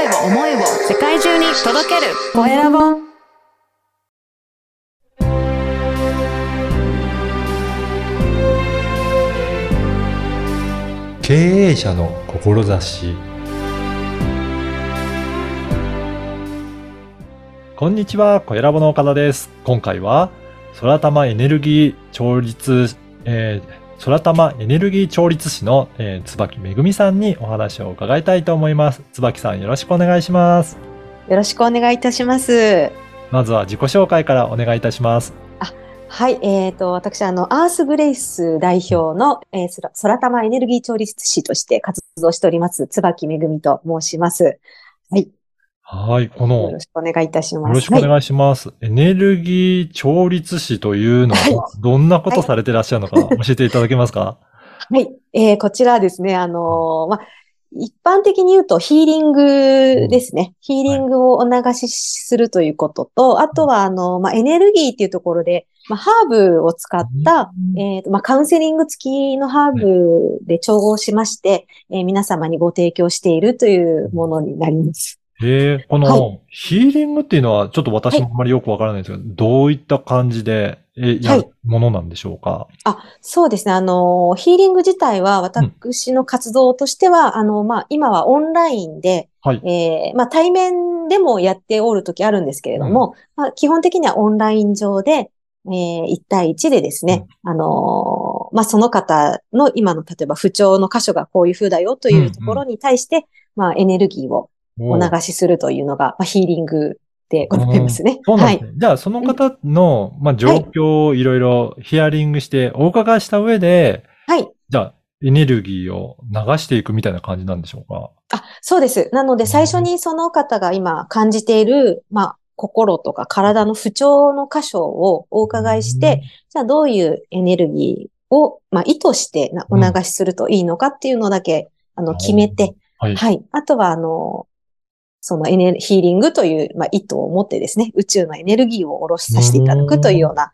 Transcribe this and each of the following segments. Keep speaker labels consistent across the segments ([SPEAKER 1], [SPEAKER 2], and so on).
[SPEAKER 1] 声を、思いを世界中に届ける。コエラボ。
[SPEAKER 2] 経営者の志。こんにちは、小ラボの岡田です。今回は、空玉エネルギー調律、えー、空玉エネルギー調律師の、えー、椿めぐみさんにお話を伺いたいと思います。椿さんよろしくお願いします。
[SPEAKER 3] よろしくお願いいたします。
[SPEAKER 2] まずは自己紹介からお願いいたします。
[SPEAKER 3] はい、えっ、と、私、あの、アースグレイス代表の、えー、空玉エネルギー調律師として活動しております、椿めぐみと申します。はい。
[SPEAKER 2] はい、こ
[SPEAKER 3] よ
[SPEAKER 2] の、
[SPEAKER 3] ろしくお願いいたします。
[SPEAKER 2] よろしくお願いします。エネルギー調律師というのは、どんなことされてらっしゃるのか教えていただけますか？
[SPEAKER 3] はい。えーこちらはですね、あのーまあ、一般的に言うとヒーリングですね。ヒーリングをお流しするということと、あとは、あの、まあ、エネルギーっていうところで、まあ、ハーブを使った、えーとまあ、カウンセリング付きのハーブで調合しまして、えー皆様にご提供しているというものになります。
[SPEAKER 2] ええこの、
[SPEAKER 3] は
[SPEAKER 2] ヒーリングっていうのは、ちょっと私もあまりよくわからないんですけど、どういった感じで、え、やるものなんでしょうか、
[SPEAKER 3] あ、そうですね。あの、ヒーリング自体は私の活動としては、あの、まあ、今はオンラインで、
[SPEAKER 2] はい。
[SPEAKER 3] えーまあ、対面でもやっておるときあるんですけれども、まあ、基本的にはオンライン上で、えー、1対1でですね、あのーまあ、その方の今の例えば不調の箇所がこういう風だよというところに対して、まあ、エネルギーをお流しするというのが、まあ、ヒーリングでございますね。はい
[SPEAKER 2] そうなんです。ね。じゃあ、その方の、まあ、状況をいろいろヒアリングして、お伺いした上で、
[SPEAKER 3] はい。
[SPEAKER 2] じゃあ、エネルギーを流していくみたいな感じなんでしょうか？
[SPEAKER 3] あ、そうです。なので、最初にその方が今感じている、まあ、心とか体の不調の箇所をお伺いして、、じゃあどういうエネルギーを、まあ、意図してなお
[SPEAKER 2] うん
[SPEAKER 3] 流しするといいのかっていうのだけ、あの、決めて、
[SPEAKER 2] はい。
[SPEAKER 3] はい。あとは、あの、そのエネル、ヒーリングという、まあ、意図を持ってですね、宇宙のエネルギーを下ろしさせていただくというような、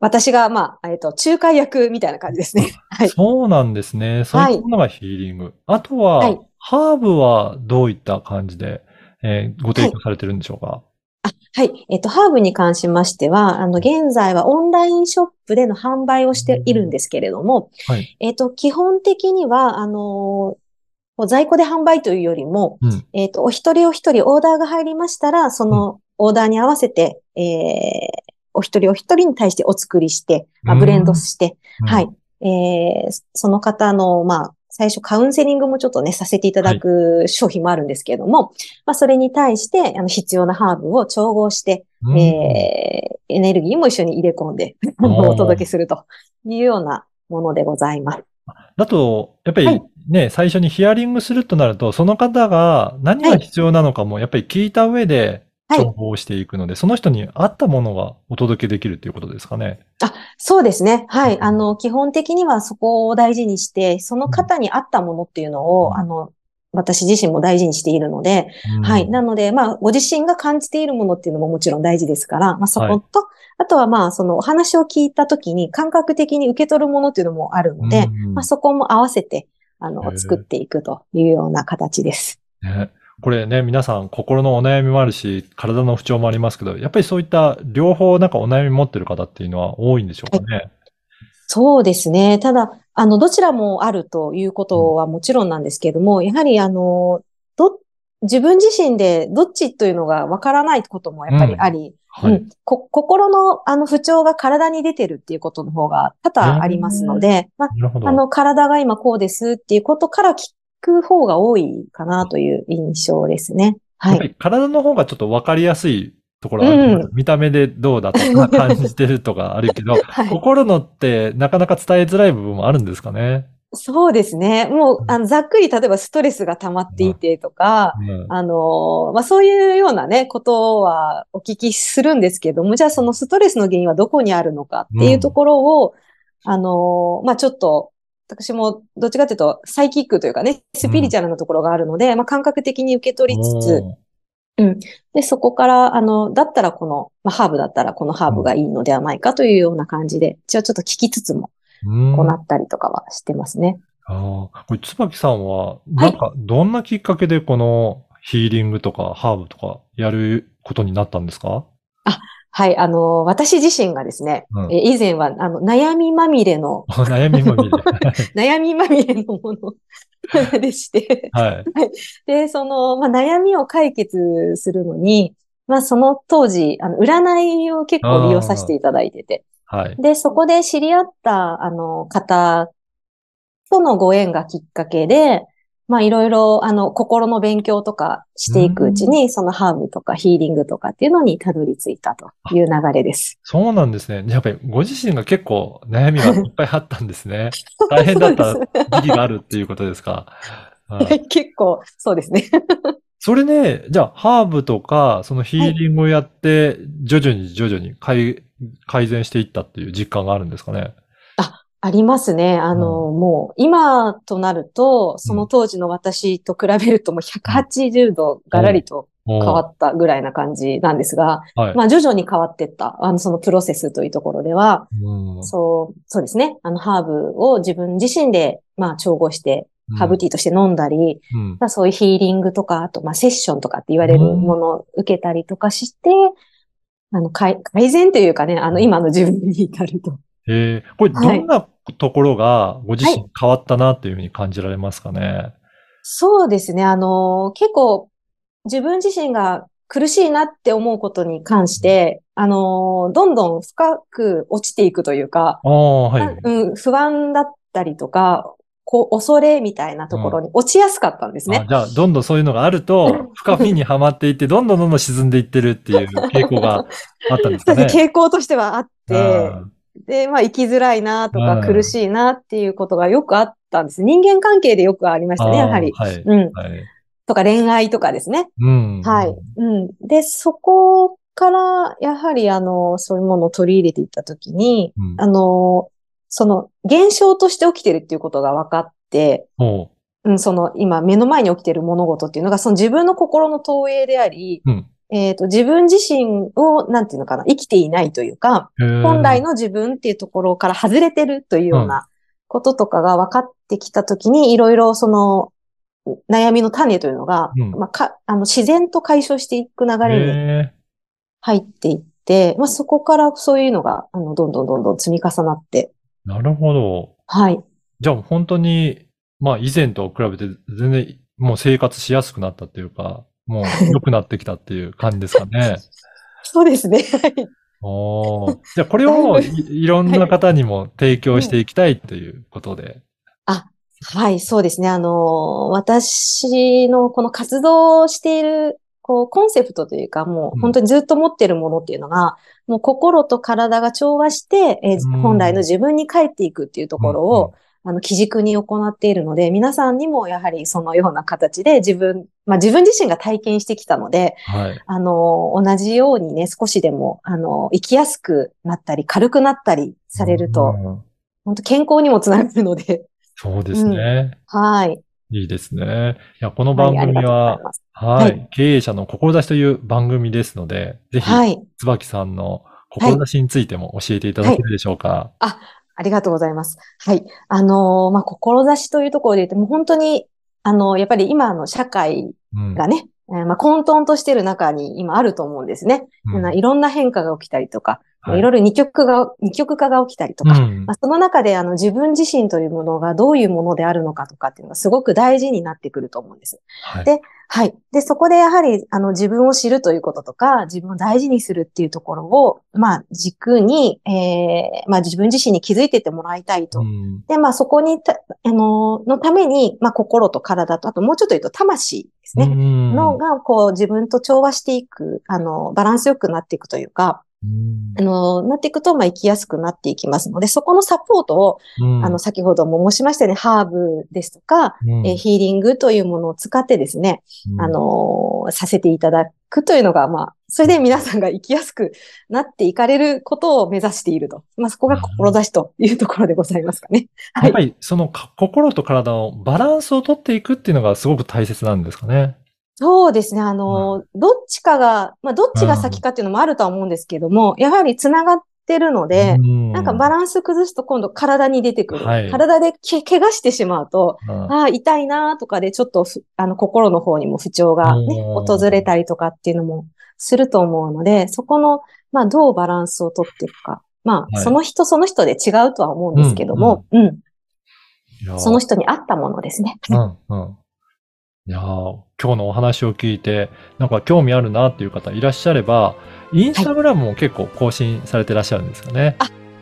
[SPEAKER 3] 私が、まあ、えっと、仲介役みたいな感じですね。はい。
[SPEAKER 2] そうなんですね。そういったものがヒーリング。あとは、
[SPEAKER 3] はい
[SPEAKER 2] ハーブはどういった感じで、えーご提供されてるんでしょうか、
[SPEAKER 3] はい。えっと、ハーブに関しましては、あの、現在はオンラインショップでの販売をしているんですけれども、
[SPEAKER 2] はい。
[SPEAKER 3] えっと、基本的には、あのこう在庫で販売というよりも、
[SPEAKER 2] うん。
[SPEAKER 3] えっと、お一人お一人オーダーが入りましたら、そのオーダーに合わせて、えーお一人お一人に対してお作りして、まあ、
[SPEAKER 2] うん。
[SPEAKER 3] ブレンドして、
[SPEAKER 2] うん。
[SPEAKER 3] はい。えーその方の、まあ、最初カウンセリングもちょっとね、させていただく商品もあるんですけれども、まあ、それに対して、あの、必要なハーブを調合して、
[SPEAKER 2] うん。
[SPEAKER 3] えーエネルギーも一緒に入れ込んで、
[SPEAKER 2] お
[SPEAKER 3] 届けするというようなものでございます。
[SPEAKER 2] だと、やっぱり
[SPEAKER 3] はい
[SPEAKER 2] ね、最初にヒアリングするとなると、その方が何が必要なのかもやっぱり聞いた上で
[SPEAKER 3] はい
[SPEAKER 2] 情報をしていくので、その人に合ったものがお届けできるっていうことですかね。
[SPEAKER 3] そうですね。はい。あの、基本的にはそこを大事にして、その方に合ったものっていうのを、
[SPEAKER 2] うん
[SPEAKER 3] あの、私自身も大事にしているので、
[SPEAKER 2] うん
[SPEAKER 3] はい。なので、まあ、ご自身が感じているものっていうのももちろん大事ですから、まあ、そこと、あとはまあ、そのお話を聞いたときに感覚的に受け取るものっていうのもあるので、
[SPEAKER 2] うん
[SPEAKER 3] まあ、そこも合わせて、あの作っていくというような形です。
[SPEAKER 2] ねこれね、皆さん心のお悩みもあるし、体の不調もありますけど、やっぱりそういった両方なんかお悩み持ってる方っていうのは多いんでしょうかね？
[SPEAKER 3] そうですね。ただ、あの、どちらもあるということはもちろんなんですけれども、やはり、あの、ど、自分自身でどっちというのがわからないこともやっぱりあり、
[SPEAKER 2] はい。
[SPEAKER 3] うんこ心のあの不調が体に出てるっていうことの方が多々ありますので、まあ、の、体が今こうですっていうことから聞く方が多いかなという印象ですね。はい。
[SPEAKER 2] 体の方がちょっと分かりやすいところがあると思います見た目でどうだとか感じてるとかあるけど、
[SPEAKER 3] はい。
[SPEAKER 2] 心のってなかなか伝えづらい部分もあるんですかね？
[SPEAKER 3] そうですね。もう、あの、ざっくり、例えばストレスが溜まっていてとか、
[SPEAKER 2] うん。
[SPEAKER 3] あの、まあ、そういうようなね、ことはお聞きするんですけども、じゃあそのストレスの原因はどこにあるのかっていうところを、あの、まあ、ちょっと、私もどっちかというと、サイキックというかね、スピリチュアルなところがあるので、まあ、感覚的に受け取りつつ、で、そこから、あの、だったらこの、まあ、ハーブだったらこのハーブがいいのではないかというような感じで、一応ちょっと聞きつつも
[SPEAKER 2] うん。
[SPEAKER 3] 行ったりとかはしてますね。
[SPEAKER 2] ああ、これ、椿さんは、なんか、どんなきっかけでこのヒーリングとかハーブとかやることになったんですか？
[SPEAKER 3] はい、あの、私自身がですね、
[SPEAKER 2] うん
[SPEAKER 3] え以前は、あの、悩みまみれの、
[SPEAKER 2] 悩みまみれ。
[SPEAKER 3] 悩みまみれのもの でして、
[SPEAKER 2] はい。
[SPEAKER 3] で、その、まあ、悩みを解決するのに、まあ、その当時、あの、占いを結構利用させていただいてて、
[SPEAKER 2] はい。
[SPEAKER 3] で、そこで知り合った、あの、方とのご縁がきっかけで、まあ、いろいろ、あの、心の勉強とかしていくうちに、そのハーブとかヒーリングとかっていうのにたどり着いたという流れです。
[SPEAKER 2] そうなんですね。やっぱりご自身が結構悩みがいっぱいあったんですね。大変だった時期があるっていうことですか？はい
[SPEAKER 3] 結構、そうですね。
[SPEAKER 2] それね、じゃあ、ハーブとか、そのヒーリングをやって、徐々に徐々に改改善していったっていう実感があるんですかね？
[SPEAKER 3] ありますね。あの、もう、今となると、その当時の私と比べるともう180度ガラリと
[SPEAKER 2] 変
[SPEAKER 3] 変わったぐらいな感じなんですが、
[SPEAKER 2] はい。
[SPEAKER 3] まあ徐々に変わっていった、あの、そのプロセスというところでは、
[SPEAKER 2] うん。
[SPEAKER 3] そう、そうですね。あの、ハーブを自分自身で、まあ調合して、ハーブティーとして飲んだり、
[SPEAKER 2] うん。
[SPEAKER 3] まあそういうヒーリングとか、あと、まあセッションとかって言われるものを受けたりとかして、あの、改改善というかね、あの、今の自分に至ると。
[SPEAKER 2] えー。これどんなところがご自身変わったなっていうふうに感じられますかね？
[SPEAKER 3] そうですね。あの、結構自分自身が苦しいなって思うことに関して、あの、どんどん深く落ちていくというか、
[SPEAKER 2] はい。
[SPEAKER 3] うん、不安だったりとか、こう、恐れみたいなところに落ちやすかったんですね。
[SPEAKER 2] あじゃあ、どんどんそういうのがあると、深みにはまっていって、どんどんどんどん沈んでいってるっていう傾向があったんですかね？
[SPEAKER 3] 傾向としてはあって、
[SPEAKER 2] あ
[SPEAKER 3] で、まあ、生きづらいなとか
[SPEAKER 2] うん
[SPEAKER 3] 苦しいなっていうことがよくあったんです。人間関係でよくありまし
[SPEAKER 2] ー
[SPEAKER 3] たね、やはり。
[SPEAKER 2] はい。
[SPEAKER 3] うん。
[SPEAKER 2] はい。
[SPEAKER 3] とか恋愛とかですね。
[SPEAKER 2] うん。
[SPEAKER 3] はい。うん。で、そこから、やはり、あの、そういうものを取り入れていったときに、
[SPEAKER 2] うん。
[SPEAKER 3] あの、その、現象として起きてるっていうことが分かって、
[SPEAKER 2] う
[SPEAKER 3] ん、その、今、目の前に起きてる物事っていうのが、その自分の心の投影であり、
[SPEAKER 2] うん。
[SPEAKER 3] えっと、自分自身を、なんていうのかな、生きていないというか、本
[SPEAKER 2] 本
[SPEAKER 3] 来の自分っていうところから外れてるというようなこととかが分かってきたときに、いろいろその、悩みの種というのが、
[SPEAKER 2] うん。
[SPEAKER 3] まあ、か、あの、自然と解消していく流れに
[SPEAKER 2] へ
[SPEAKER 3] 入っていって、まあ、そこからそういうのが、あの、どんどんどんどん積み重なって、
[SPEAKER 2] ーなるほど。
[SPEAKER 3] はい。
[SPEAKER 2] じゃあ本当に、まあ以前と比べて全然もう生活しやすくなったっていうか、もう良くなってきたっていう感じですかね。
[SPEAKER 3] そうですね。はい
[SPEAKER 2] おーじゃあこれをいいろんな方にも提供していきたいということで。
[SPEAKER 3] はい、そうですね。あの、私のこの活動している、こう、コンセプトというか、も
[SPEAKER 2] うん
[SPEAKER 3] う本当にずっと持ってるものっていうのが、もう心と体が調和して、えー
[SPEAKER 2] うん
[SPEAKER 3] 本来の自分に帰っていくっていうところを、あの、基軸に行っているので、皆さんにもやはりそのような形で自分、まあ自分自身が体験してきたので、
[SPEAKER 2] はい。
[SPEAKER 3] あの、同じようにね、少しでも、あの、生きやすくなったり、軽くなったりされると、
[SPEAKER 2] うん
[SPEAKER 3] 本当健康にもつながるので、
[SPEAKER 2] そうですね。
[SPEAKER 3] はい。
[SPEAKER 2] いいですね。いや、この番組は。はい、
[SPEAKER 3] はい
[SPEAKER 2] 経営者の志という番組ですので、ぜひ、
[SPEAKER 3] はい。
[SPEAKER 2] 椿さんの志についても教えていただけるでしょうか？
[SPEAKER 3] ありがとうございます。はい。あのーまあ、志というところで言っても、本当に、あの、やっぱり今の社会
[SPEAKER 2] うん。
[SPEAKER 3] がね、えーまあ、混沌としている中に今あると思うんですね。
[SPEAKER 2] うん
[SPEAKER 3] いろんな変化が起きたりとか、
[SPEAKER 2] はい
[SPEAKER 3] いろいろ二極が、二極化が起きたりとか、
[SPEAKER 2] うん
[SPEAKER 3] まあ、その中であの自分自身というものがどういうものであるのかとかっていうのがすごく大事になってくると思うんです。
[SPEAKER 2] はい
[SPEAKER 3] ではい。で、そこでやはり、あの、自分を知るということとか、自分を大事にするっていうところを、まあ、軸に、えー、まあ、自分自身に気づいてってもらいたいと。
[SPEAKER 2] うん
[SPEAKER 3] で、まあ、そこにた、あの、のために、まあ、心と体と、あともうちょっと言うと魂ですね。
[SPEAKER 2] うん
[SPEAKER 3] のが、こう、自分と調和していく、あの、バランスよくなっていくというか、
[SPEAKER 2] うん
[SPEAKER 3] あの、なっていくと、まあ、生きやすくなっていきますので、そこのサポートを、
[SPEAKER 2] うん
[SPEAKER 3] あの、先ほども申しましたように、ハーブですとか、
[SPEAKER 2] うん
[SPEAKER 3] えーヒーリングというものを使ってですね、
[SPEAKER 2] うん
[SPEAKER 3] あのーさせていただくというのが、まあ、それで皆さんが生きやすくなっていかれることを目指していると。まあ、そこが志というところでございますかね。はい。
[SPEAKER 2] やっぱりそのか心と体のバランスをとっていくっていうのがすごく大切なんですかね。
[SPEAKER 3] そうですね。あのーどっちかが、まあ、どっちが先かっていうのもあるとは思うんですけども、やはりつながっってるので、
[SPEAKER 2] うん。
[SPEAKER 3] なんかバランス崩すと今度体に出てくる。
[SPEAKER 2] はい。
[SPEAKER 3] 体でけ怪我してしまうと、
[SPEAKER 2] うん。
[SPEAKER 3] ああ、痛いなとかでちょっとふあの心の方にも不調がね、
[SPEAKER 2] うん。
[SPEAKER 3] 訪れたりとかっていうのもすると思うので、そこの、まあどうバランスをとっていくか。まあ、
[SPEAKER 2] はい。
[SPEAKER 3] その人その人で違うとは思うんですけども、うん、
[SPEAKER 2] いやー。
[SPEAKER 3] その人に合ったものですね。
[SPEAKER 2] うん、うん。いやー今日のお話を聞いて、なんか興味あるなっていう方いらっしゃれば、インスタグラムも結構更新されてらっしゃるんですかね。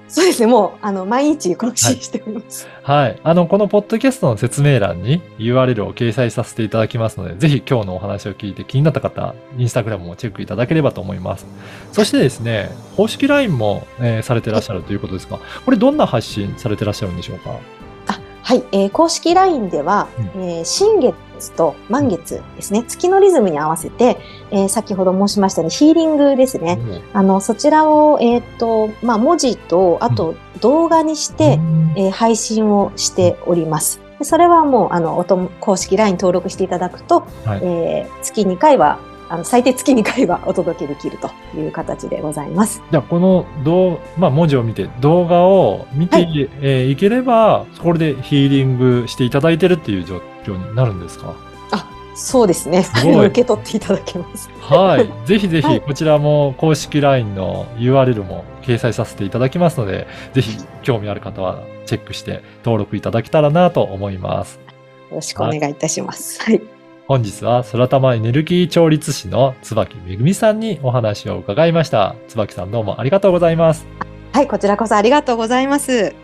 [SPEAKER 3] そうですね。もう、あの、毎日更新しております。
[SPEAKER 2] はい。あの、このポッドキャストの説明欄に URL を掲載させていただきますので、ぜひ今日のお話を聞いて気になった方、インスタグラムもチェックいただければと思います。そしてですね、公式 LINE も、えーされてらっしゃるということですが、これどんな発信されてらっしゃるんでしょうか？
[SPEAKER 3] あはい、えー公式 LINE では、
[SPEAKER 2] う
[SPEAKER 3] えー新月と満月ですね、月のリズムに合わせて、えー先ほど申しましたようにヒーリングですね。あの、そちらを、えっ、と、まあ、文字と、あと動画にして、
[SPEAKER 2] うん
[SPEAKER 3] えー配信をしております。でそれはもう、あの、おとも公式 LINE 登録していただくと、
[SPEAKER 2] はい
[SPEAKER 3] えー月2回は、あの、最低月2回はお届けできるという形でございます。
[SPEAKER 2] じゃあ、この動、まあ、文字を見て、動画を見て、
[SPEAKER 3] はい
[SPEAKER 2] えーいければ、これでヒーリングしていただいてるっていう状況になるんですか？
[SPEAKER 3] そうですね。
[SPEAKER 2] す
[SPEAKER 3] 受け取っていただけます。
[SPEAKER 2] はい。ぜひぜひ、
[SPEAKER 3] はい
[SPEAKER 2] こちらも公式 LINE の URL も掲載させていただきますので、ぜひ興味ある方はチェックして登録いただけたらなと思います。
[SPEAKER 3] よろしくお願いいたします。はい。
[SPEAKER 2] 本日は空玉エネルギー調律師の椿めぐみさんにお話を伺いました。椿さんどうもありがとうございます。
[SPEAKER 3] はい、こちらこそありがとうございます。